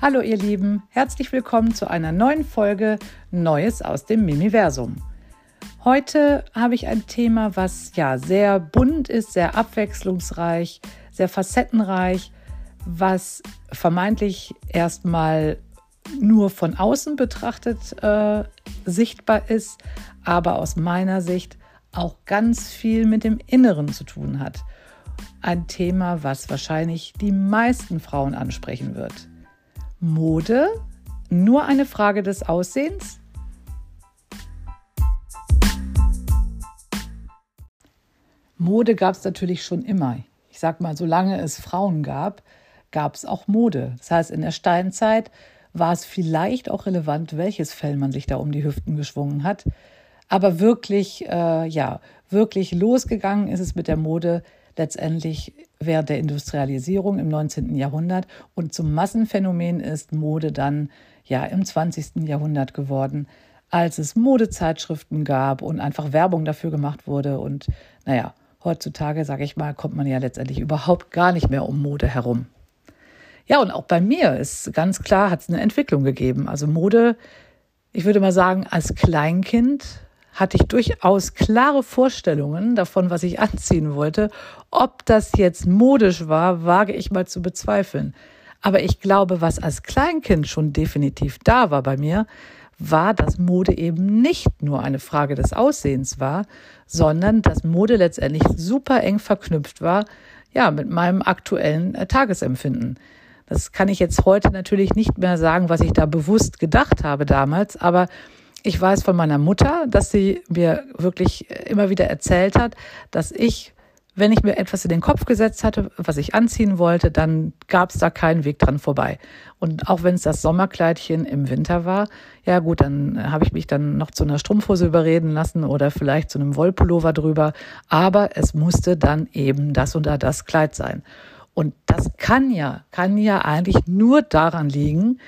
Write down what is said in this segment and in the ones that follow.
Hallo ihr Lieben, herzlich willkommen zu einer neuen Folge Neues aus dem Mimiversum. Heute habe ich ein Thema, was ja sehr bunt ist, sehr abwechslungsreich, sehr facettenreich, was vermeintlich erstmal nur von außen betrachtet äh, sichtbar ist, aber aus meiner Sicht auch ganz viel mit dem Inneren zu tun hat. Ein Thema, was wahrscheinlich die meisten Frauen ansprechen wird. Mode nur eine Frage des Aussehens? Mode gab es natürlich schon immer. Ich sag mal, solange es Frauen gab, gab es auch Mode. Das heißt, in der Steinzeit war es vielleicht auch relevant, welches Fell man sich da um die Hüften geschwungen hat. Aber wirklich, äh, ja, wirklich losgegangen ist es mit der Mode letztendlich während der Industrialisierung im 19. Jahrhundert und zum Massenphänomen ist Mode dann ja im 20. Jahrhundert geworden, als es Modezeitschriften gab und einfach Werbung dafür gemacht wurde und naja, heutzutage, sage ich mal, kommt man ja letztendlich überhaupt gar nicht mehr um Mode herum. Ja, und auch bei mir ist ganz klar, hat es eine Entwicklung gegeben. Also Mode, ich würde mal sagen, als Kleinkind hatte ich durchaus klare Vorstellungen davon, was ich anziehen wollte. Ob das jetzt modisch war, wage ich mal zu bezweifeln. Aber ich glaube, was als Kleinkind schon definitiv da war bei mir, war, dass Mode eben nicht nur eine Frage des Aussehens war, sondern dass Mode letztendlich super eng verknüpft war, ja, mit meinem aktuellen äh, Tagesempfinden. Das kann ich jetzt heute natürlich nicht mehr sagen, was ich da bewusst gedacht habe damals, aber ich weiß von meiner Mutter, dass sie mir wirklich immer wieder erzählt hat, dass ich, wenn ich mir etwas in den Kopf gesetzt hatte, was ich anziehen wollte, dann gab es da keinen Weg dran vorbei. Und auch wenn es das Sommerkleidchen im Winter war, ja gut, dann habe ich mich dann noch zu einer Strumpfhose überreden lassen oder vielleicht zu einem Wollpullover drüber. Aber es musste dann eben das oder das Kleid sein. Und das kann ja, kann ja eigentlich nur daran liegen,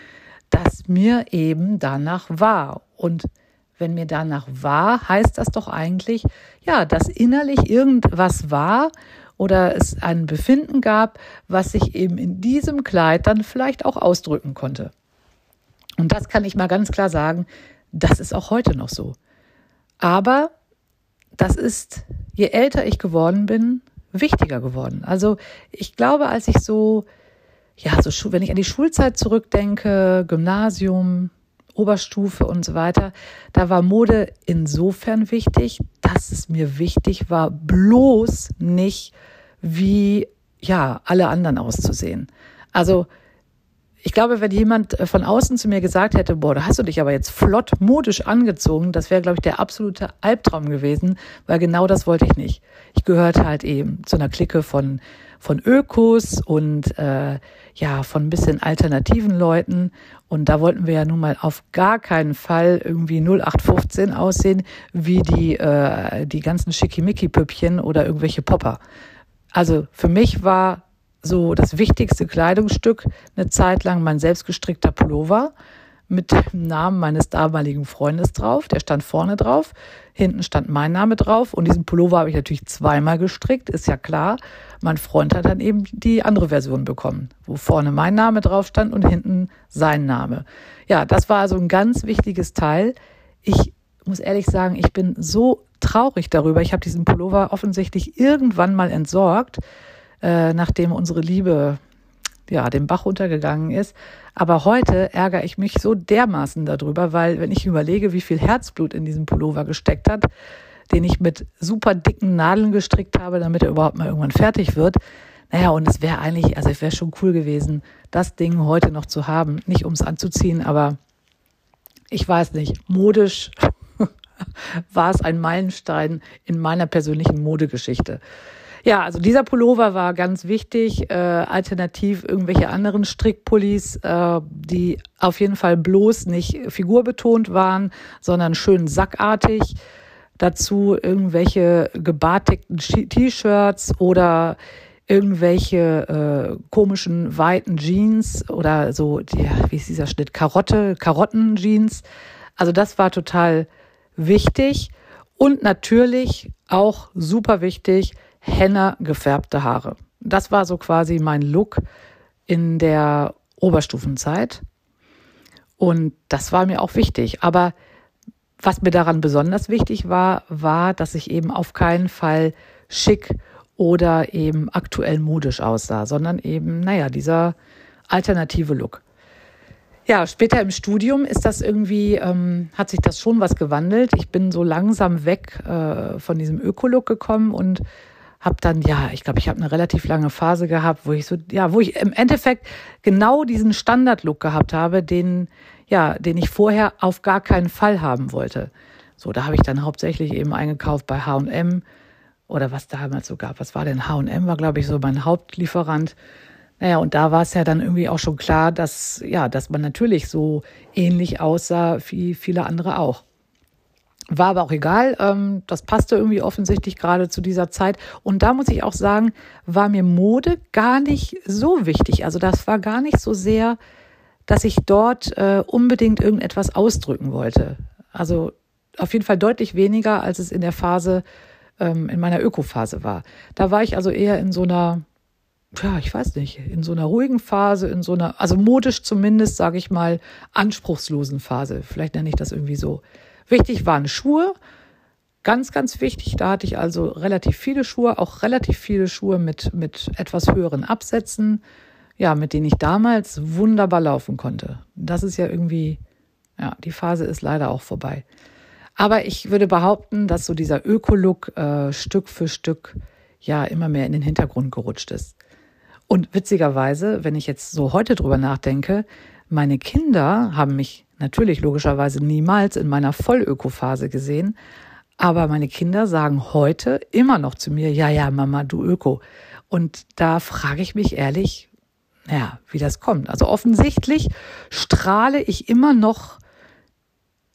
dass mir eben danach war. Und wenn mir danach war, heißt das doch eigentlich, ja, dass innerlich irgendwas war oder es ein Befinden gab, was sich eben in diesem Kleid dann vielleicht auch ausdrücken konnte. Und das kann ich mal ganz klar sagen, das ist auch heute noch so. Aber das ist, je älter ich geworden bin, wichtiger geworden. Also ich glaube, als ich so ja, so wenn ich an die Schulzeit zurückdenke, Gymnasium, Oberstufe und so weiter, da war Mode insofern wichtig, dass es mir wichtig war, bloß nicht wie ja alle anderen auszusehen. Also ich glaube, wenn jemand äh, von außen zu mir gesagt hätte, boah, da hast du dich aber jetzt flott modisch angezogen, das wäre, glaube ich, der absolute Albtraum gewesen, weil genau das wollte ich nicht. Ich gehörte halt eben zu einer Clique von von Ökos und äh, ja von ein bisschen alternativen Leuten und da wollten wir ja nun mal auf gar keinen Fall irgendwie 0815 aussehen wie die äh, die ganzen Schickimicki-Püppchen oder irgendwelche Popper. Also für mich war so das wichtigste Kleidungsstück eine Zeit lang mein selbstgestrickter Pullover mit dem Namen meines damaligen Freundes drauf. Der stand vorne drauf. Hinten stand mein Name drauf. Und diesen Pullover habe ich natürlich zweimal gestrickt, ist ja klar. Mein Freund hat dann eben die andere Version bekommen, wo vorne mein Name drauf stand und hinten sein Name. Ja, das war also ein ganz wichtiges Teil. Ich muss ehrlich sagen, ich bin so traurig darüber. Ich habe diesen Pullover offensichtlich irgendwann mal entsorgt äh, nachdem unsere Liebe ja den Bach runtergegangen ist. Aber heute ärgere ich mich so dermaßen darüber, weil wenn ich überlege, wie viel Herzblut in diesem Pullover gesteckt hat, den ich mit super dicken Nadeln gestrickt habe, damit er überhaupt mal irgendwann fertig wird. Naja, und es wäre eigentlich, also es wäre schon cool gewesen, das Ding heute noch zu haben. Nicht um es anzuziehen, aber ich weiß nicht, modisch war es ein Meilenstein in meiner persönlichen Modegeschichte. Ja, also dieser Pullover war ganz wichtig. Äh, alternativ irgendwelche anderen Strickpullis, äh, die auf jeden Fall bloß nicht figurbetont waren, sondern schön sackartig. Dazu irgendwelche gebartigten T-Shirts oder irgendwelche äh, komischen weiten Jeans oder so, ja, wie ist dieser Schnitt? Karotte, Karotten-Jeans. Also das war total wichtig und natürlich auch super wichtig, henna gefärbte Haare. Das war so quasi mein Look in der Oberstufenzeit. Und das war mir auch wichtig. Aber was mir daran besonders wichtig war, war, dass ich eben auf keinen Fall schick oder eben aktuell modisch aussah, sondern eben, naja, dieser alternative Look. Ja, später im Studium ist das irgendwie, ähm, hat sich das schon was gewandelt. Ich bin so langsam weg äh, von diesem Öko-Look gekommen und habe dann, ja, ich glaube, ich habe eine relativ lange Phase gehabt, wo ich so, ja, wo ich im Endeffekt genau diesen Standard-Look gehabt habe, den, ja, den ich vorher auf gar keinen Fall haben wollte. So, da habe ich dann hauptsächlich eben eingekauft bei H&M oder was damals so gab. Was war denn H&M? War glaube ich so mein Hauptlieferant. Naja, und da war es ja dann irgendwie auch schon klar, dass ja, dass man natürlich so ähnlich aussah wie viele andere auch. War aber auch egal, ähm, das passte irgendwie offensichtlich gerade zu dieser Zeit. Und da muss ich auch sagen, war mir Mode gar nicht so wichtig. Also das war gar nicht so sehr, dass ich dort äh, unbedingt irgendetwas ausdrücken wollte. Also auf jeden Fall deutlich weniger, als es in der Phase, ähm, in meiner Ökophase war. Da war ich also eher in so einer, ja, ich weiß nicht, in so einer ruhigen Phase, in so einer, also modisch zumindest, sage ich mal, anspruchslosen Phase. Vielleicht nenne ich das irgendwie so. Wichtig waren Schuhe. Ganz, ganz wichtig. Da hatte ich also relativ viele Schuhe, auch relativ viele Schuhe mit, mit etwas höheren Absätzen, ja, mit denen ich damals wunderbar laufen konnte. Das ist ja irgendwie, ja, die Phase ist leider auch vorbei. Aber ich würde behaupten, dass so dieser Öko-Look äh, Stück für Stück ja immer mehr in den Hintergrund gerutscht ist. Und witzigerweise, wenn ich jetzt so heute drüber nachdenke, meine Kinder haben mich natürlich logischerweise niemals in meiner Vollöko-Phase gesehen, aber meine Kinder sagen heute immer noch zu mir, ja, ja, Mama, du Öko. Und da frage ich mich ehrlich, ja, wie das kommt. Also offensichtlich strahle ich immer noch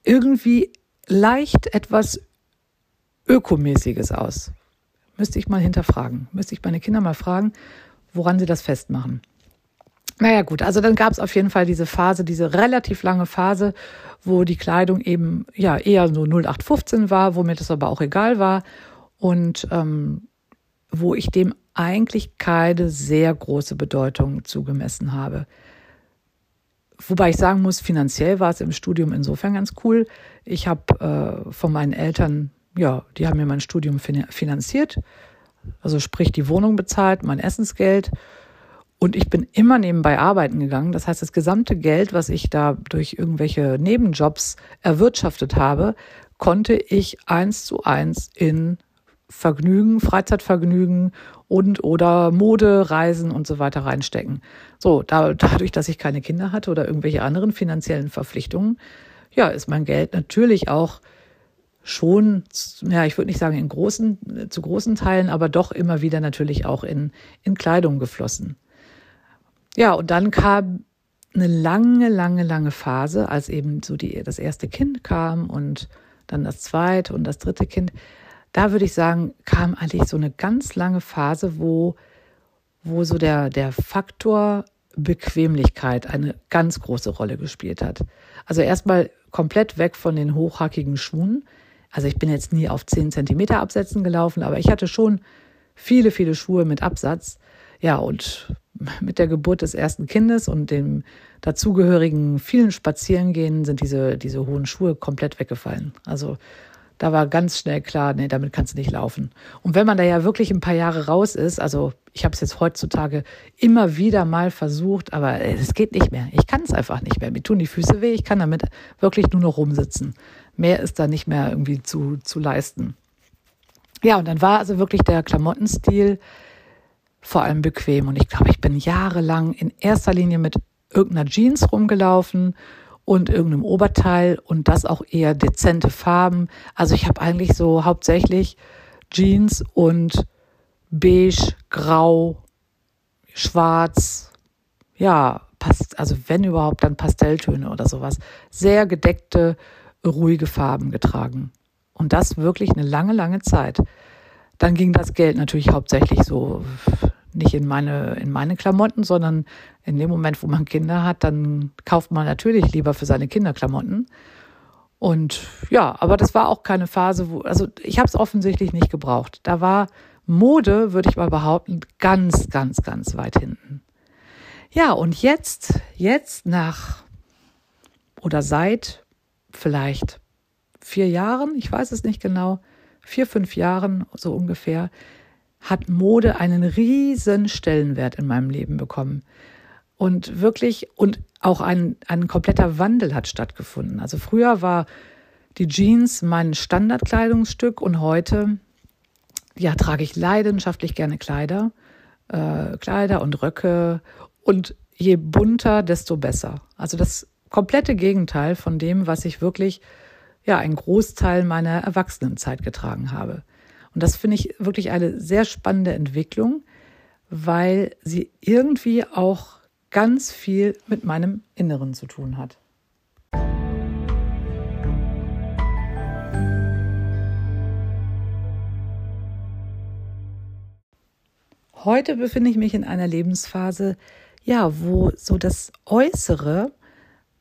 irgendwie leicht etwas Ökomäßiges aus. Müsste ich mal hinterfragen. Müsste ich meine Kinder mal fragen, woran sie das festmachen. Naja gut, also dann gab es auf jeden Fall diese Phase, diese relativ lange Phase, wo die Kleidung eben ja eher so 0815 war, wo mir das aber auch egal war und ähm, wo ich dem eigentlich keine sehr große Bedeutung zugemessen habe. Wobei ich sagen muss, finanziell war es im Studium insofern ganz cool. Ich habe äh, von meinen Eltern, ja, die haben mir mein Studium finanziert, also sprich die Wohnung bezahlt, mein Essensgeld und ich bin immer nebenbei arbeiten gegangen. Das heißt, das gesamte Geld, was ich da durch irgendwelche Nebenjobs erwirtschaftet habe, konnte ich eins zu eins in Vergnügen, Freizeitvergnügen und oder Mode, Reisen und so weiter reinstecken. So, da, dadurch, dass ich keine Kinder hatte oder irgendwelche anderen finanziellen Verpflichtungen, ja, ist mein Geld natürlich auch schon, ja, ich würde nicht sagen in großen, zu großen Teilen, aber doch immer wieder natürlich auch in, in Kleidung geflossen. Ja, und dann kam eine lange, lange, lange Phase, als eben so die, das erste Kind kam und dann das zweite und das dritte Kind. Da würde ich sagen, kam eigentlich so eine ganz lange Phase, wo, wo so der, der Faktor Bequemlichkeit eine ganz große Rolle gespielt hat. Also erstmal komplett weg von den hochhackigen Schuhen. Also ich bin jetzt nie auf 10 Zentimeter Absätzen gelaufen, aber ich hatte schon viele, viele Schuhe mit Absatz. Ja, und mit der Geburt des ersten Kindes und dem dazugehörigen vielen Spazierengehen sind diese, diese hohen Schuhe komplett weggefallen. Also da war ganz schnell klar, nee, damit kannst du nicht laufen. Und wenn man da ja wirklich ein paar Jahre raus ist, also ich habe es jetzt heutzutage immer wieder mal versucht, aber es geht nicht mehr. Ich kann es einfach nicht mehr. Mir tun die Füße weh, ich kann damit wirklich nur noch rumsitzen. Mehr ist da nicht mehr irgendwie zu, zu leisten. Ja, und dann war also wirklich der Klamottenstil vor allem bequem. Und ich glaube, ich bin jahrelang in erster Linie mit irgendeiner Jeans rumgelaufen und irgendeinem Oberteil und das auch eher dezente Farben. Also ich habe eigentlich so hauptsächlich Jeans und beige, grau, schwarz, ja, passt, also wenn überhaupt dann Pastelltöne oder sowas. Sehr gedeckte, ruhige Farben getragen. Und das wirklich eine lange, lange Zeit. Dann ging das Geld natürlich hauptsächlich so nicht in meine, in meine Klamotten, sondern in dem Moment, wo man Kinder hat, dann kauft man natürlich lieber für seine Kinder Klamotten. Und ja, aber das war auch keine Phase, wo, also ich habe es offensichtlich nicht gebraucht. Da war Mode, würde ich mal behaupten, ganz, ganz, ganz weit hinten. Ja, und jetzt, jetzt nach oder seit vielleicht vier Jahren, ich weiß es nicht genau, vier, fünf Jahren so ungefähr, hat Mode einen riesen Stellenwert in meinem Leben bekommen. Und wirklich, und auch ein, ein kompletter Wandel hat stattgefunden. Also früher war die Jeans mein Standardkleidungsstück und heute, ja, trage ich leidenschaftlich gerne Kleider, äh, Kleider und Röcke und je bunter, desto besser. Also das komplette Gegenteil von dem, was ich wirklich, ja, einen Großteil meiner Erwachsenenzeit getragen habe. Und das finde ich wirklich eine sehr spannende Entwicklung, weil sie irgendwie auch ganz viel mit meinem Inneren zu tun hat. Heute befinde ich mich in einer Lebensphase, ja, wo so das Äußere,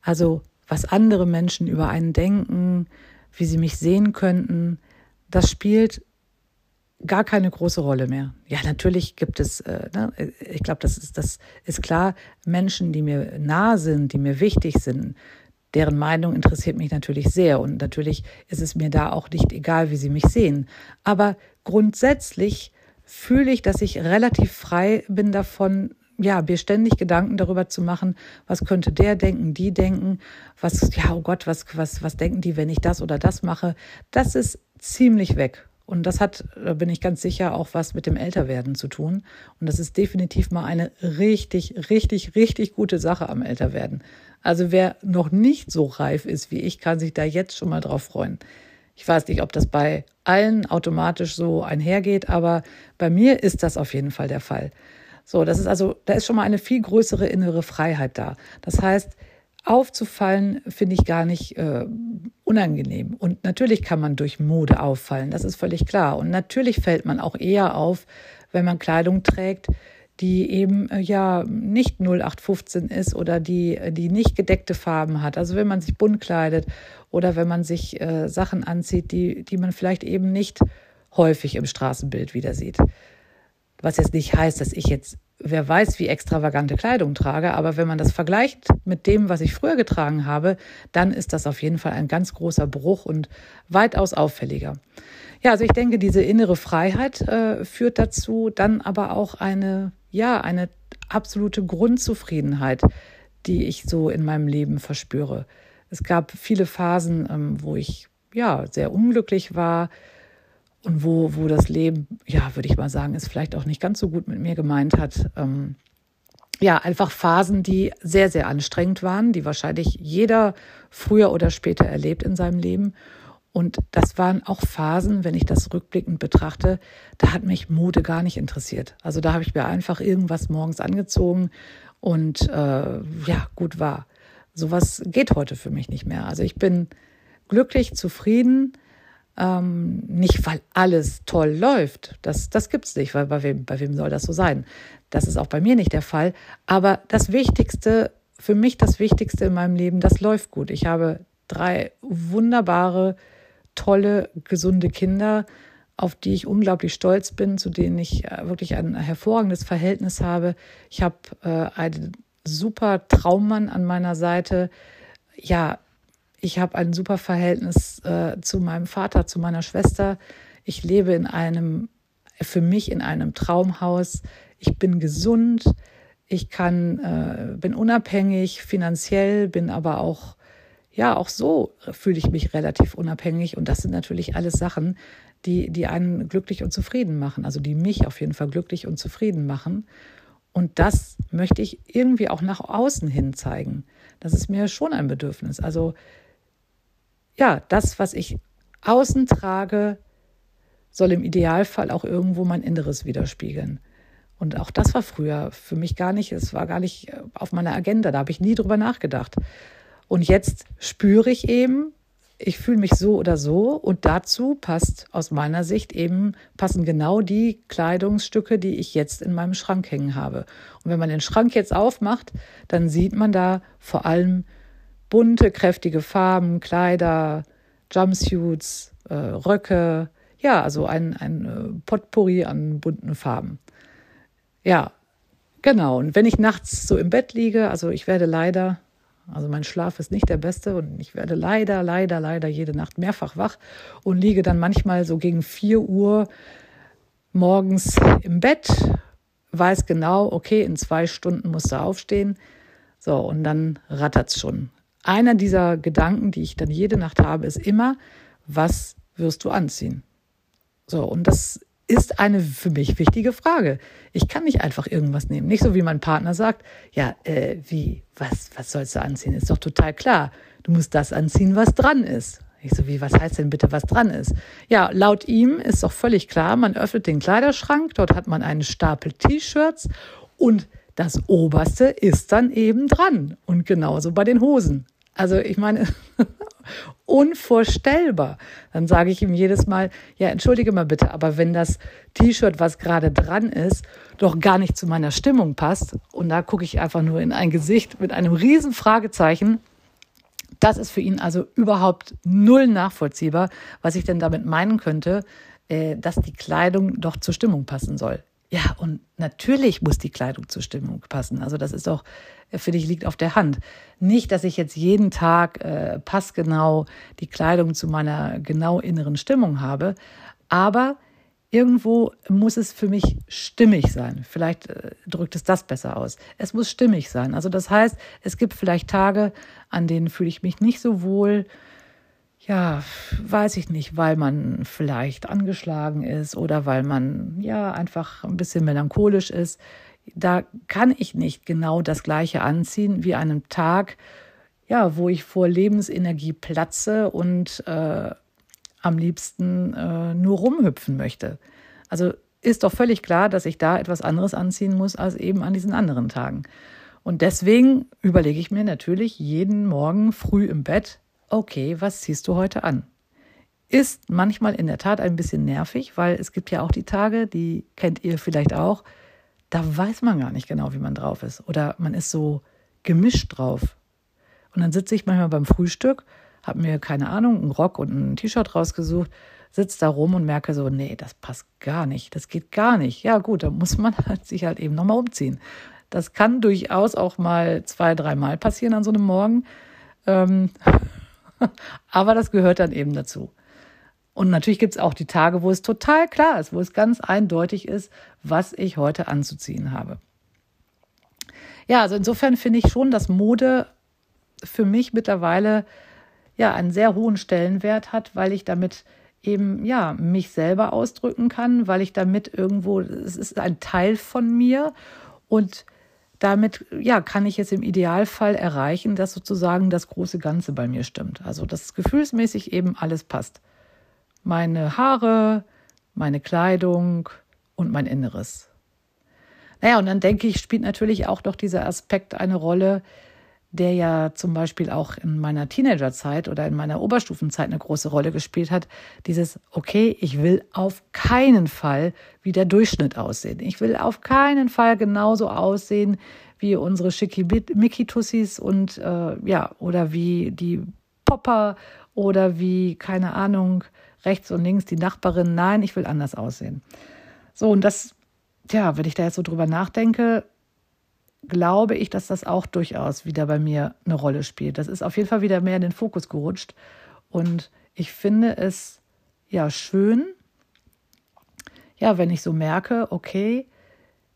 also was andere Menschen über einen denken, wie sie mich sehen könnten, das spielt gar keine große Rolle mehr. Ja, natürlich gibt es, äh, ne, ich glaube, das ist, das ist klar, Menschen, die mir nah sind, die mir wichtig sind, deren Meinung interessiert mich natürlich sehr und natürlich ist es mir da auch nicht egal, wie sie mich sehen. Aber grundsätzlich fühle ich, dass ich relativ frei bin davon, ja, mir ständig Gedanken darüber zu machen, was könnte der denken, die denken, was, ja, oh Gott, was, was, was denken die, wenn ich das oder das mache. Das ist ziemlich weg. Und das hat, da bin ich ganz sicher, auch was mit dem Älterwerden zu tun. Und das ist definitiv mal eine richtig, richtig, richtig gute Sache am Älterwerden. Also wer noch nicht so reif ist wie ich, kann sich da jetzt schon mal drauf freuen. Ich weiß nicht, ob das bei allen automatisch so einhergeht, aber bei mir ist das auf jeden Fall der Fall. So, das ist also, da ist schon mal eine viel größere innere Freiheit da. Das heißt, aufzufallen finde ich gar nicht äh, unangenehm. Und natürlich kann man durch Mode auffallen, das ist völlig klar. Und natürlich fällt man auch eher auf, wenn man Kleidung trägt, die eben äh, ja nicht 0815 ist oder die, die nicht gedeckte Farben hat. Also wenn man sich bunt kleidet oder wenn man sich äh, Sachen anzieht, die, die man vielleicht eben nicht häufig im Straßenbild wieder sieht. Was jetzt nicht heißt, dass ich jetzt wer weiß, wie extravagante Kleidung trage, aber wenn man das vergleicht mit dem, was ich früher getragen habe, dann ist das auf jeden Fall ein ganz großer Bruch und weitaus auffälliger. Ja, also ich denke, diese innere Freiheit äh, führt dazu, dann aber auch eine, ja, eine absolute Grundzufriedenheit, die ich so in meinem Leben verspüre. Es gab viele Phasen, ähm, wo ich ja sehr unglücklich war, und wo, wo das Leben, ja, würde ich mal sagen, es vielleicht auch nicht ganz so gut mit mir gemeint hat. Ähm, ja, einfach Phasen, die sehr, sehr anstrengend waren, die wahrscheinlich jeder früher oder später erlebt in seinem Leben. Und das waren auch Phasen, wenn ich das rückblickend betrachte, da hat mich Mode gar nicht interessiert. Also da habe ich mir einfach irgendwas morgens angezogen und äh, ja, gut war. Sowas geht heute für mich nicht mehr. Also ich bin glücklich, zufrieden ähm, nicht, weil alles toll läuft. Das, das es nicht, weil bei wem, bei wem soll das so sein? Das ist auch bei mir nicht der Fall. Aber das Wichtigste, für mich das Wichtigste in meinem Leben, das läuft gut. Ich habe drei wunderbare, tolle, gesunde Kinder, auf die ich unglaublich stolz bin, zu denen ich äh, wirklich ein hervorragendes Verhältnis habe. Ich habe äh, einen super Traummann an meiner Seite. Ja, ich habe ein super Verhältnis äh, zu meinem Vater, zu meiner Schwester. Ich lebe in einem, für mich in einem Traumhaus. Ich bin gesund. Ich kann, äh, bin unabhängig finanziell, bin aber auch, ja, auch so fühle ich mich relativ unabhängig. Und das sind natürlich alles Sachen, die, die einen glücklich und zufrieden machen. Also die mich auf jeden Fall glücklich und zufrieden machen. Und das möchte ich irgendwie auch nach außen hin zeigen. Das ist mir schon ein Bedürfnis. Also ja, das, was ich außen trage, soll im Idealfall auch irgendwo mein Inneres widerspiegeln. Und auch das war früher für mich gar nicht, es war gar nicht äh, auf meiner Agenda, da habe ich nie drüber nachgedacht. Und jetzt spüre ich eben, ich fühle mich so oder so und dazu passt aus meiner Sicht eben, passen genau die Kleidungsstücke, die ich jetzt in meinem Schrank hängen habe. Und wenn man den Schrank jetzt aufmacht, dann sieht man da vor allem bunte, kräftige Farben, Kleider, Jumpsuits, äh, Röcke, ja, also ein, ein äh, Potpourri an bunten Farben. Ja, Genau, und wenn ich nachts so im Bett liege, also ich werde leider, also mein Schlaf ist nicht der beste und ich werde leider, leider, leider jede Nacht mehrfach wach und liege dann manchmal so gegen 4 Uhr morgens im Bett, weiß genau, okay, in zwei Stunden musst du aufstehen. So, und dann rattert's schon. Einer dieser Gedanken, die ich dann jede Nacht habe, ist immer, was wirst du anziehen? So, und das ist eine für mich wichtige Frage. Ich kann nicht einfach irgendwas nehmen. Nicht so wie mein Partner sagt, ja, äh, wie, was, was sollst du anziehen? Ist doch total klar. Du musst das anziehen, was dran ist. Ich so, wie, was heißt denn bitte, was dran ist? Ja, laut ihm ist doch völlig klar, man öffnet den Kleiderschrank, dort hat man einen Stapel T-Shirts und das oberste ist dann eben dran. Und genauso bei den Hosen. Also ich meine, unvorstellbar. Dann sage ich ihm jedes Mal, ja, entschuldige mal bitte, aber wenn das T-Shirt, was gerade dran ist, doch gar nicht zu meiner Stimmung passt, und da gucke ich einfach nur in ein Gesicht mit einem riesen Fragezeichen, das ist für ihn also überhaupt null nachvollziehbar, was ich denn damit meinen könnte, äh, dass die Kleidung doch zur Stimmung passen soll. Ja, und natürlich muss die Kleidung zur Stimmung passen. Also das ist doch, äh, finde ich, liegt auf der Hand. Nicht, dass ich jetzt jeden Tag äh, passgenau die Kleidung zu meiner genau inneren Stimmung habe, aber irgendwo muss es für mich stimmig sein. Vielleicht äh, drückt es das besser aus. Es muss stimmig sein. Also das heißt, es gibt vielleicht Tage, an denen fühle ich mich nicht so wohl, ja, weiß ich nicht, weil man vielleicht angeschlagen ist oder weil man ja einfach ein bisschen melancholisch ist. Da kann ich nicht genau das Gleiche anziehen wie einem Tag, ja, wo ich vor Lebensenergie platze und äh, am liebsten äh, nur rumhüpfen möchte. Also ist doch völlig klar, dass ich da etwas anderes anziehen muss als eben an diesen anderen Tagen. Und deswegen überlege ich mir natürlich jeden Morgen früh im Bett, okay, was ziehst du heute an? Ist manchmal in der Tat ein bisschen nervig, weil es gibt ja auch die Tage, die kennt ihr vielleicht auch, da weiß man gar nicht genau, wie man drauf ist. Oder man ist so gemischt drauf. Und dann sitze ich manchmal beim Frühstück, habe mir, keine Ahnung, einen Rock und ein T-Shirt rausgesucht, sitze da rum und merke so, nee, das passt gar nicht, das geht gar nicht. Ja gut, da muss man halt sich halt eben nochmal umziehen. Das kann durchaus auch mal zwei, dreimal passieren an so einem Morgen. Ähm, Aber das gehört dann eben dazu. Und natürlich gibt es auch die Tage, wo es total klar ist, wo es ganz eindeutig ist, was ich heute anzuziehen habe. Ja, also insofern finde ich schon, dass Mode für mich mittlerweile ja einen sehr hohen Stellenwert hat, weil ich damit eben ja mich selber ausdrücken kann, weil ich damit irgendwo es ist ein Teil von mir und damit ja, kann ich jetzt im Idealfall erreichen, dass sozusagen das große Ganze bei mir stimmt. Also dass gefühlsmäßig eben alles passt. Meine Haare, meine Kleidung und mein Inneres. Naja, und dann denke ich, spielt natürlich auch noch dieser Aspekt eine Rolle, der ja zum Beispiel auch in meiner Teenagerzeit oder in meiner Oberstufenzeit eine große Rolle gespielt hat. Dieses, okay, ich will auf keinen Fall wie der Durchschnitt aussehen. Ich will auf keinen Fall genauso aussehen wie unsere Schickimicki-Tussis und äh, ja, oder wie die Popper oder wie, keine Ahnung, rechts und links die Nachbarin. Nein, ich will anders aussehen. So, und das, ja, wenn ich da jetzt so drüber nachdenke, glaube ich, dass das auch durchaus wieder bei mir eine Rolle spielt. Das ist auf jeden Fall wieder mehr in den Fokus gerutscht. Und ich finde es ja schön, ja, wenn ich so merke, okay,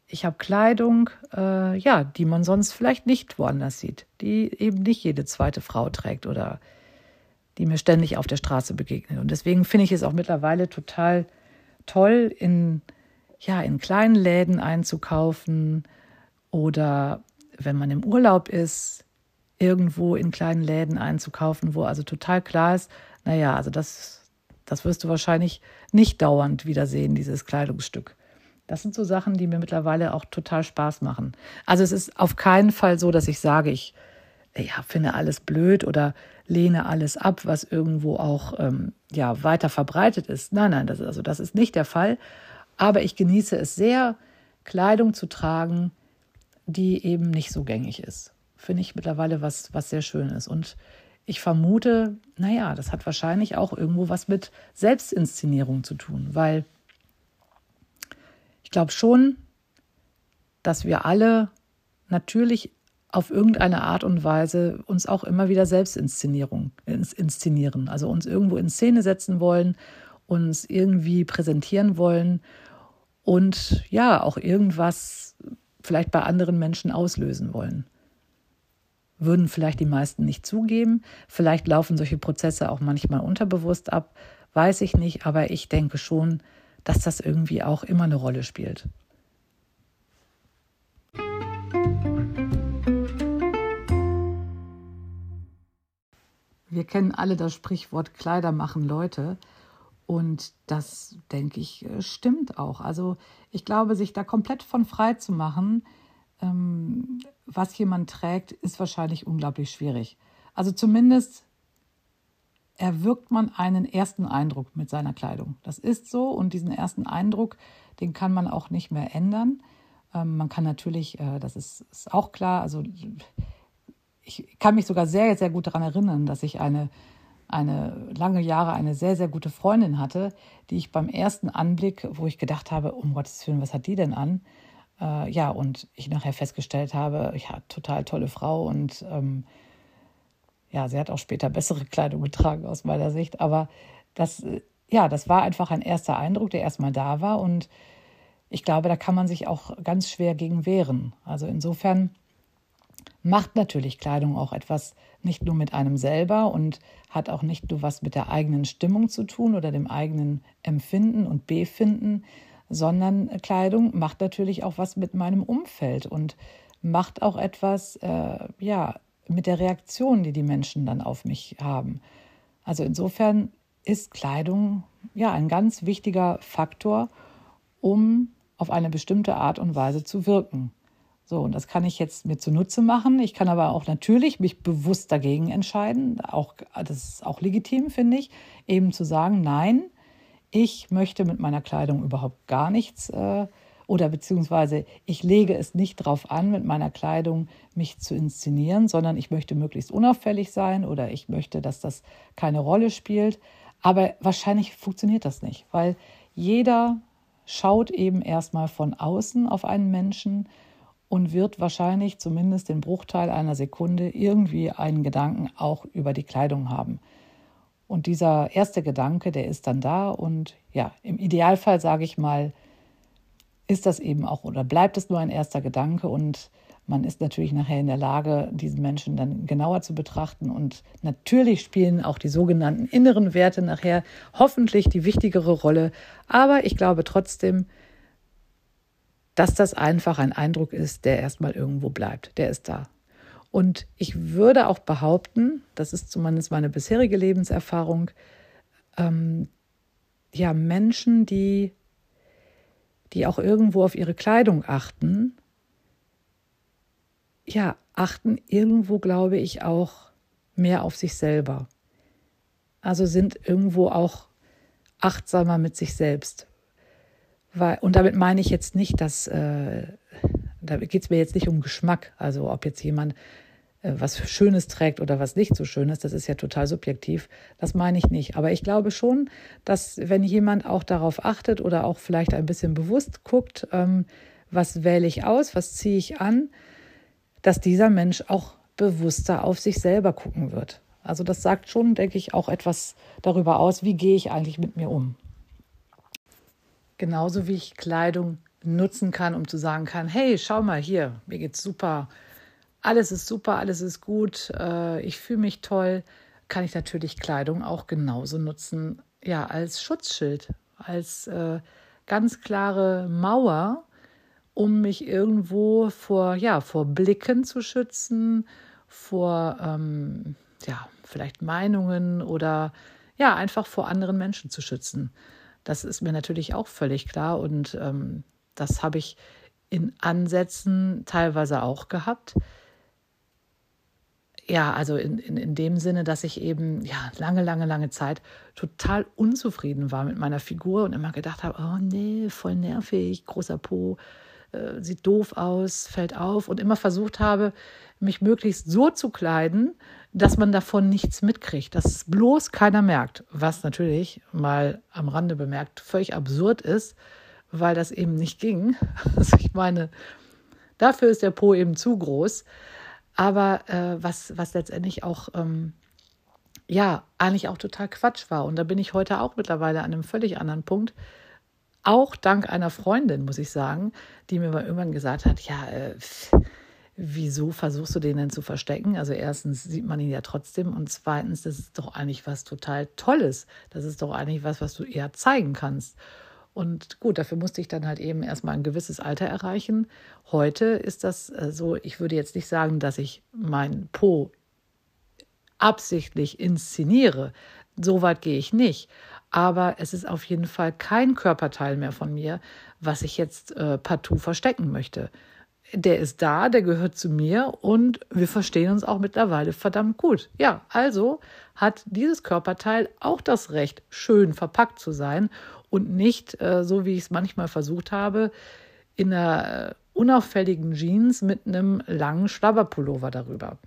ich habe Kleidung, äh, ja, die man sonst vielleicht nicht woanders sieht, die eben nicht jede zweite Frau trägt oder die mir ständig auf der Straße begegnet. Und deswegen finde ich es auch mittlerweile total toll, in, ja, in kleinen Läden einzukaufen, oder wenn man im Urlaub ist, irgendwo in kleinen Läden einzukaufen, wo also total klar ist, naja, also das, das wirst du wahrscheinlich nicht dauernd wiedersehen, dieses Kleidungsstück. Das sind so Sachen, die mir mittlerweile auch total Spaß machen. Also es ist auf keinen Fall so, dass ich sage, ich ja, finde alles blöd oder lehne alles ab, was irgendwo auch ähm, ja, weiter verbreitet ist. Nein, nein, das, also das ist nicht der Fall. Aber ich genieße es sehr, Kleidung zu tragen, die eben nicht so gängig ist. Finde ich mittlerweile was, was sehr schön ist. Und ich vermute, naja, das hat wahrscheinlich auch irgendwo was mit Selbstinszenierung zu tun, weil ich glaube schon, dass wir alle natürlich auf irgendeine Art und Weise uns auch immer wieder selbst inszenieren, also uns irgendwo in Szene setzen wollen, uns irgendwie präsentieren wollen und ja, auch irgendwas vielleicht bei anderen Menschen auslösen wollen. Würden vielleicht die meisten nicht zugeben, vielleicht laufen solche Prozesse auch manchmal unterbewusst ab, weiß ich nicht, aber ich denke schon, dass das irgendwie auch immer eine Rolle spielt. Wir kennen alle das Sprichwort Kleider machen Leute. Und das, denke ich, äh, stimmt auch. Also ich glaube, sich da komplett von frei zu machen, ähm, was jemand trägt, ist wahrscheinlich unglaublich schwierig. Also zumindest erwirkt man einen ersten Eindruck mit seiner Kleidung. Das ist so und diesen ersten Eindruck, den kann man auch nicht mehr ändern. Ähm, man kann natürlich, äh, das ist, ist auch klar, also ich kann mich sogar sehr, sehr gut daran erinnern, dass ich eine, eine lange Jahre eine sehr, sehr gute Freundin hatte, die ich beim ersten Anblick, wo ich gedacht habe, um Gottes Willen, was hat die denn an? Äh, ja, und ich nachher festgestellt habe, ja, total tolle Frau und ähm, ja, sie hat auch später bessere Kleidung getragen aus meiner Sicht, aber das, ja, das war einfach ein erster Eindruck, der erstmal da war und ich glaube, da kann man sich auch ganz schwer gegen wehren. Also insofern macht natürlich Kleidung auch etwas nicht nur mit einem selber und hat auch nicht nur was mit der eigenen Stimmung zu tun oder dem eigenen Empfinden und Befinden, sondern Kleidung macht natürlich auch was mit meinem Umfeld und macht auch etwas, äh, ja, mit der Reaktion, die die Menschen dann auf mich haben. Also insofern ist Kleidung ja ein ganz wichtiger Faktor, um auf eine bestimmte Art und Weise zu wirken. So, und das kann ich jetzt mir zunutze machen. Ich kann aber auch natürlich mich bewusst dagegen entscheiden. Auch, das ist auch legitim, finde ich, eben zu sagen, nein, ich möchte mit meiner Kleidung überhaupt gar nichts äh, oder beziehungsweise ich lege es nicht darauf an, mit meiner Kleidung mich zu inszenieren, sondern ich möchte möglichst unauffällig sein oder ich möchte, dass das keine Rolle spielt. Aber wahrscheinlich funktioniert das nicht, weil jeder schaut eben erstmal von außen auf einen Menschen und wird wahrscheinlich zumindest den Bruchteil einer Sekunde irgendwie einen Gedanken auch über die Kleidung haben. Und dieser erste Gedanke, der ist dann da und ja, im Idealfall sage ich mal, ist das eben auch oder bleibt es nur ein erster Gedanke und man ist natürlich nachher in der Lage, diesen Menschen dann genauer zu betrachten. Und natürlich spielen auch die sogenannten inneren Werte nachher hoffentlich die wichtigere Rolle. Aber ich glaube trotzdem, dass das einfach ein Eindruck ist, der erstmal irgendwo bleibt. Der ist da. Und ich würde auch behaupten, das ist zumindest meine bisherige Lebenserfahrung, ähm, ja, Menschen, die, die auch irgendwo auf ihre Kleidung achten, ja, achten irgendwo, glaube ich, auch mehr auf sich selber. Also sind irgendwo auch achtsamer mit sich selbst. Weil, und damit meine ich jetzt nicht, dass, äh, da geht es mir jetzt nicht um Geschmack, also ob jetzt jemand äh, was Schönes trägt oder was nicht so Schönes, das ist ja total subjektiv, das meine ich nicht. Aber ich glaube schon, dass wenn jemand auch darauf achtet oder auch vielleicht ein bisschen bewusst guckt, ähm, was wähle ich aus, was ziehe ich an, dass dieser Mensch auch bewusster auf sich selber gucken wird. Also das sagt schon, denke ich, auch etwas darüber aus, wie gehe ich eigentlich mit mir um. Genauso wie ich Kleidung nutzen kann, um zu sagen kann, hey, schau mal hier, mir geht's super, alles ist super, alles ist gut, äh, ich fühle mich toll, kann ich natürlich Kleidung auch genauso nutzen, ja, als Schutzschild, als äh, ganz klare Mauer, um mich irgendwo vor, ja, vor Blicken zu schützen, vor, ähm, ja, vielleicht Meinungen oder ja, einfach vor anderen Menschen zu schützen. Das ist mir natürlich auch völlig klar und ähm, das habe ich in Ansätzen teilweise auch gehabt. Ja, also in, in, in dem Sinne, dass ich eben ja lange, lange, lange Zeit total unzufrieden war mit meiner Figur und immer gedacht habe, oh nee, voll nervig, großer Po, äh, sieht doof aus, fällt auf und immer versucht habe, mich möglichst so zu kleiden, dass man davon nichts mitkriegt, dass es bloß keiner merkt, was natürlich mal am Rande bemerkt völlig absurd ist, weil das eben nicht ging. Also ich meine, Dafür ist der Po eben zu groß. Aber äh, was, was letztendlich auch, ähm, ja, eigentlich auch total Quatsch war. Und da bin ich heute auch mittlerweile an einem völlig anderen Punkt. Auch dank einer Freundin, muss ich sagen, die mir mal irgendwann gesagt hat, ja, äh, wieso versuchst du den denn zu verstecken? Also erstens sieht man ihn ja trotzdem und zweitens, das ist doch eigentlich was total Tolles. Das ist doch eigentlich was, was du eher zeigen kannst. Und gut, dafür musste ich dann halt eben erstmal ein gewisses Alter erreichen. Heute ist das äh, so, ich würde jetzt nicht sagen, dass ich mein Po absichtlich inszeniere. So weit gehe ich nicht. Aber es ist auf jeden Fall kein Körperteil mehr von mir, was ich jetzt äh, partout verstecken möchte der ist da, der gehört zu mir und wir verstehen uns auch mittlerweile verdammt gut. Ja, also hat dieses Körperteil auch das Recht, schön verpackt zu sein und nicht, äh, so wie ich es manchmal versucht habe, in einer äh, unauffälligen Jeans mit einem langen Schlabberpullover darüber.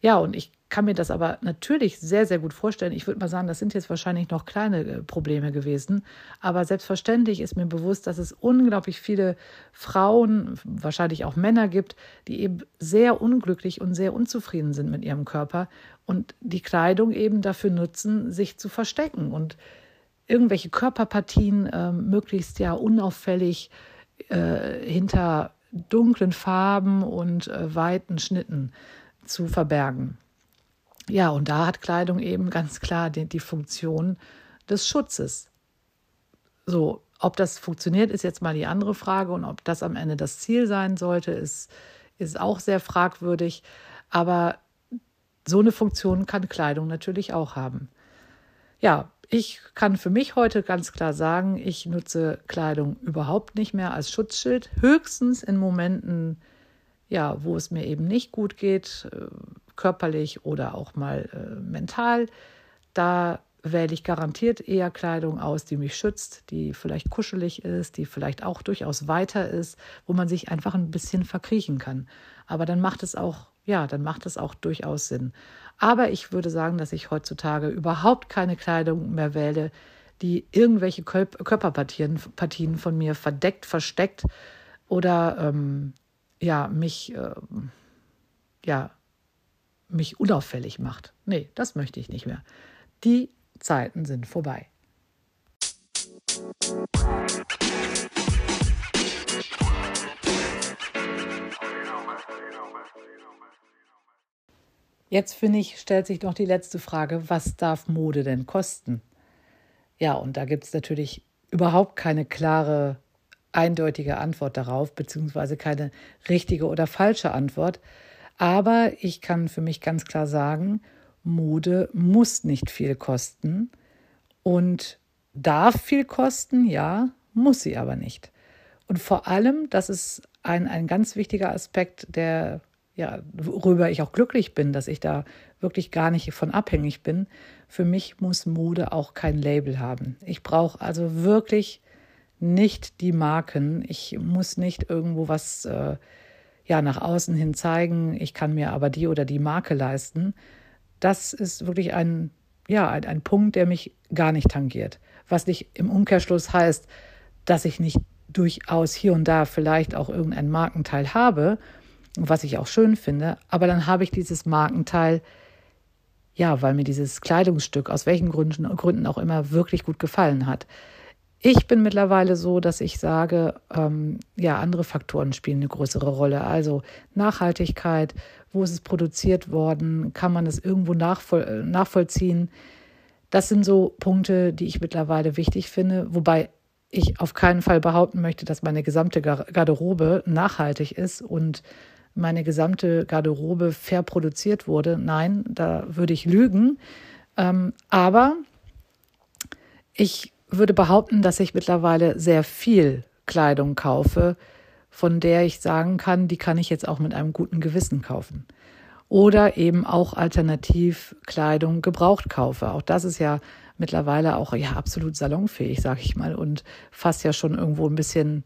Ja, und ich kann mir das aber natürlich sehr, sehr gut vorstellen. Ich würde mal sagen, das sind jetzt wahrscheinlich noch kleine äh, Probleme gewesen. Aber selbstverständlich ist mir bewusst, dass es unglaublich viele Frauen, wahrscheinlich auch Männer gibt, die eben sehr unglücklich und sehr unzufrieden sind mit ihrem Körper und die Kleidung eben dafür nutzen, sich zu verstecken und irgendwelche Körperpartien äh, möglichst ja unauffällig äh, hinter dunklen Farben und äh, weiten Schnitten zu verbergen. Ja, und da hat Kleidung eben ganz klar die, die Funktion des Schutzes. So, ob das funktioniert, ist jetzt mal die andere Frage und ob das am Ende das Ziel sein sollte, ist, ist auch sehr fragwürdig. Aber so eine Funktion kann Kleidung natürlich auch haben. Ja, ich kann für mich heute ganz klar sagen, ich nutze Kleidung überhaupt nicht mehr als Schutzschild, höchstens in Momenten, ja, wo es mir eben nicht gut geht, äh, körperlich oder auch mal äh, mental. Da wähle ich garantiert eher Kleidung aus, die mich schützt, die vielleicht kuschelig ist, die vielleicht auch durchaus weiter ist, wo man sich einfach ein bisschen verkriechen kann. Aber dann macht es auch, ja, dann macht es auch durchaus Sinn. Aber ich würde sagen, dass ich heutzutage überhaupt keine Kleidung mehr wähle, die irgendwelche Körperpartien Partien von mir verdeckt, versteckt oder ähm, ja, mich äh, ja, mich unauffällig macht. Nee, das möchte ich nicht mehr. Die Zeiten sind vorbei. Jetzt finde ich, stellt sich noch die letzte Frage, was darf Mode denn kosten? Ja, und da gibt es natürlich überhaupt keine klare, eindeutige Antwort darauf, beziehungsweise keine richtige oder falsche Antwort. Aber ich kann für mich ganz klar sagen, Mode muss nicht viel kosten und darf viel kosten, ja, muss sie aber nicht. Und vor allem, das ist ein, ein ganz wichtiger Aspekt, der, ja, worüber ich auch glücklich bin, dass ich da wirklich gar nicht von abhängig bin. Für mich muss Mode auch kein Label haben. Ich brauche also wirklich nicht die Marken. Ich muss nicht irgendwo was äh, ja nach außen hin zeigen, ich kann mir aber die oder die Marke leisten, das ist wirklich ein, ja, ein, ein Punkt, der mich gar nicht tangiert. Was nicht im Umkehrschluss heißt, dass ich nicht durchaus hier und da vielleicht auch irgendein Markenteil habe, was ich auch schön finde, aber dann habe ich dieses Markenteil, ja, weil mir dieses Kleidungsstück aus welchen Gründen, Gründen auch immer wirklich gut gefallen hat. Ich bin mittlerweile so, dass ich sage, ähm, ja, andere Faktoren spielen eine größere Rolle. Also Nachhaltigkeit, wo ist es produziert worden, kann man es irgendwo nachvoll nachvollziehen. Das sind so Punkte, die ich mittlerweile wichtig finde, wobei ich auf keinen Fall behaupten möchte, dass meine gesamte Garderobe nachhaltig ist und meine gesamte Garderobe fair produziert wurde. Nein, da würde ich lügen. Ähm, aber ich würde behaupten, dass ich mittlerweile sehr viel Kleidung kaufe, von der ich sagen kann, die kann ich jetzt auch mit einem guten Gewissen kaufen. Oder eben auch alternativ Kleidung gebraucht kaufe. Auch das ist ja mittlerweile auch ja absolut salonfähig, sag ich mal, und fast ja schon irgendwo ein bisschen,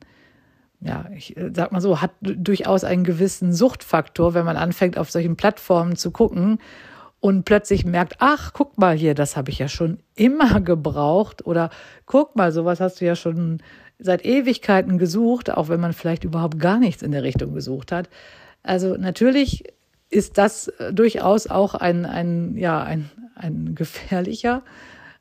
ja, ich äh, sag mal so, hat durchaus einen gewissen Suchtfaktor, wenn man anfängt, auf solchen Plattformen zu gucken und plötzlich merkt, ach, guck mal hier, das habe ich ja schon immer gebraucht oder guck mal, sowas hast du ja schon seit Ewigkeiten gesucht, auch wenn man vielleicht überhaupt gar nichts in der Richtung gesucht hat. Also natürlich ist das äh, durchaus auch ein, ein, ja, ein, ein gefährlicher,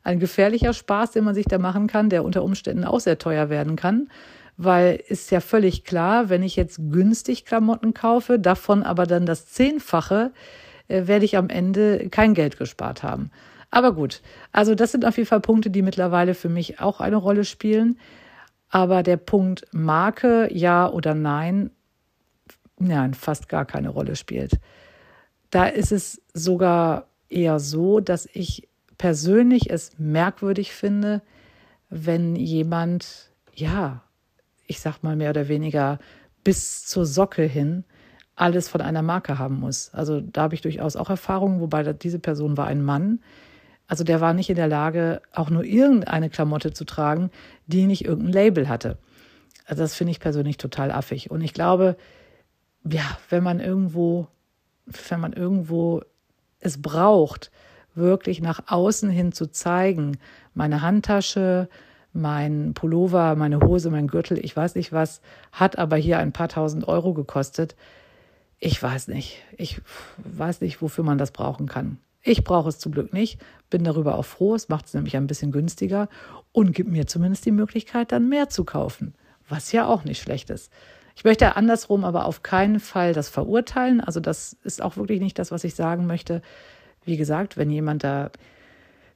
ein gefährlicher Spaß, den man sich da machen kann, der unter Umständen auch sehr teuer werden kann. Weil ist ja völlig klar, wenn ich jetzt günstig Klamotten kaufe, davon aber dann das Zehnfache, werde ich am Ende kein Geld gespart haben. Aber gut, also das sind auf jeden Fall Punkte, die mittlerweile für mich auch eine Rolle spielen. Aber der Punkt Marke, ja oder nein, nein, fast gar keine Rolle spielt. Da ist es sogar eher so, dass ich persönlich es merkwürdig finde, wenn jemand, ja, ich sag mal mehr oder weniger bis zur Socke hin alles von einer Marke haben muss. Also da habe ich durchaus auch Erfahrungen, wobei diese Person war ein Mann. Also der war nicht in der Lage, auch nur irgendeine Klamotte zu tragen, die nicht irgendein Label hatte. Also das finde ich persönlich total affig. Und ich glaube, ja, wenn man irgendwo, wenn man irgendwo es braucht, wirklich nach außen hin zu zeigen, meine Handtasche, mein Pullover, meine Hose, mein Gürtel, ich weiß nicht was, hat aber hier ein paar tausend Euro gekostet. Ich weiß nicht. Ich weiß nicht, wofür man das brauchen kann. Ich brauche es zum Glück nicht, bin darüber auch froh. Es macht es nämlich ein bisschen günstiger und gibt mir zumindest die Möglichkeit, dann mehr zu kaufen, was ja auch nicht schlecht ist. Ich möchte andersrum aber auf keinen Fall das verurteilen. Also das ist auch wirklich nicht das, was ich sagen möchte. Wie gesagt, wenn jemand da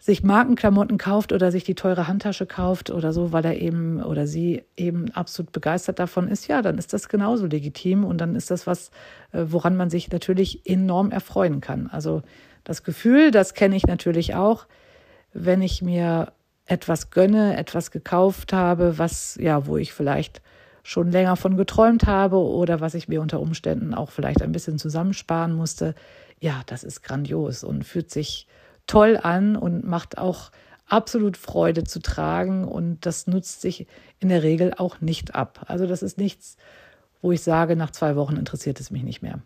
sich Markenklamotten kauft oder sich die teure Handtasche kauft oder so, weil er eben oder sie eben absolut begeistert davon ist, ja, dann ist das genauso legitim und dann ist das was, äh, woran man sich natürlich enorm erfreuen kann. Also das Gefühl, das kenne ich natürlich auch, wenn ich mir etwas gönne, etwas gekauft habe, was ja, wo ich vielleicht schon länger von geträumt habe oder was ich mir unter Umständen auch vielleicht ein bisschen zusammensparen musste. Ja, das ist grandios und fühlt sich toll an und macht auch absolut Freude zu tragen und das nutzt sich in der Regel auch nicht ab. Also das ist nichts, wo ich sage, nach zwei Wochen interessiert es mich nicht mehr.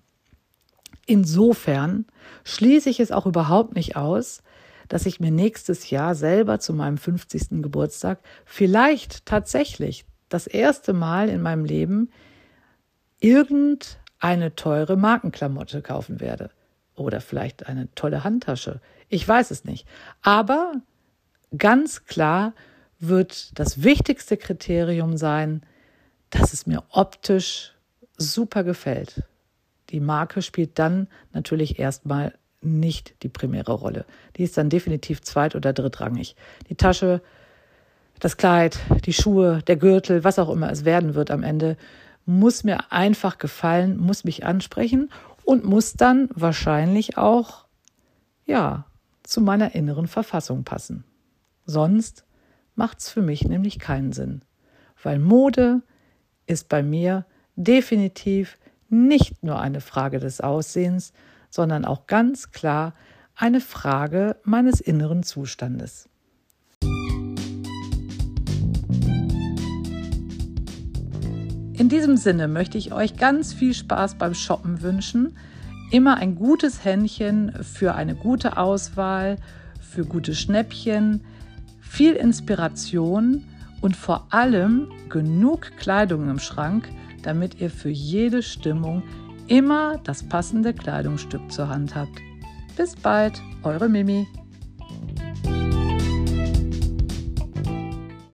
Insofern schließe ich es auch überhaupt nicht aus, dass ich mir nächstes Jahr selber zu meinem 50. Geburtstag vielleicht tatsächlich das erste Mal in meinem Leben irgendeine teure Markenklamotte kaufen werde. Oder vielleicht eine tolle Handtasche. Ich weiß es nicht. Aber ganz klar wird das wichtigste Kriterium sein, dass es mir optisch super gefällt. Die Marke spielt dann natürlich erstmal nicht die primäre Rolle. Die ist dann definitiv zweit- oder drittrangig. Die Tasche, das Kleid, die Schuhe, der Gürtel, was auch immer es werden wird am Ende, muss mir einfach gefallen, muss mich ansprechen und muss dann wahrscheinlich auch, ja, zu meiner inneren Verfassung passen. Sonst macht's für mich nämlich keinen Sinn, weil Mode ist bei mir definitiv nicht nur eine Frage des Aussehens, sondern auch ganz klar eine Frage meines inneren Zustandes. In diesem Sinne möchte ich euch ganz viel Spaß beim Shoppen wünschen immer ein gutes Händchen für eine gute Auswahl, für gute Schnäppchen, viel Inspiration und vor allem genug Kleidung im Schrank, damit ihr für jede Stimmung immer das passende Kleidungsstück zur Hand habt. Bis bald, eure Mimi.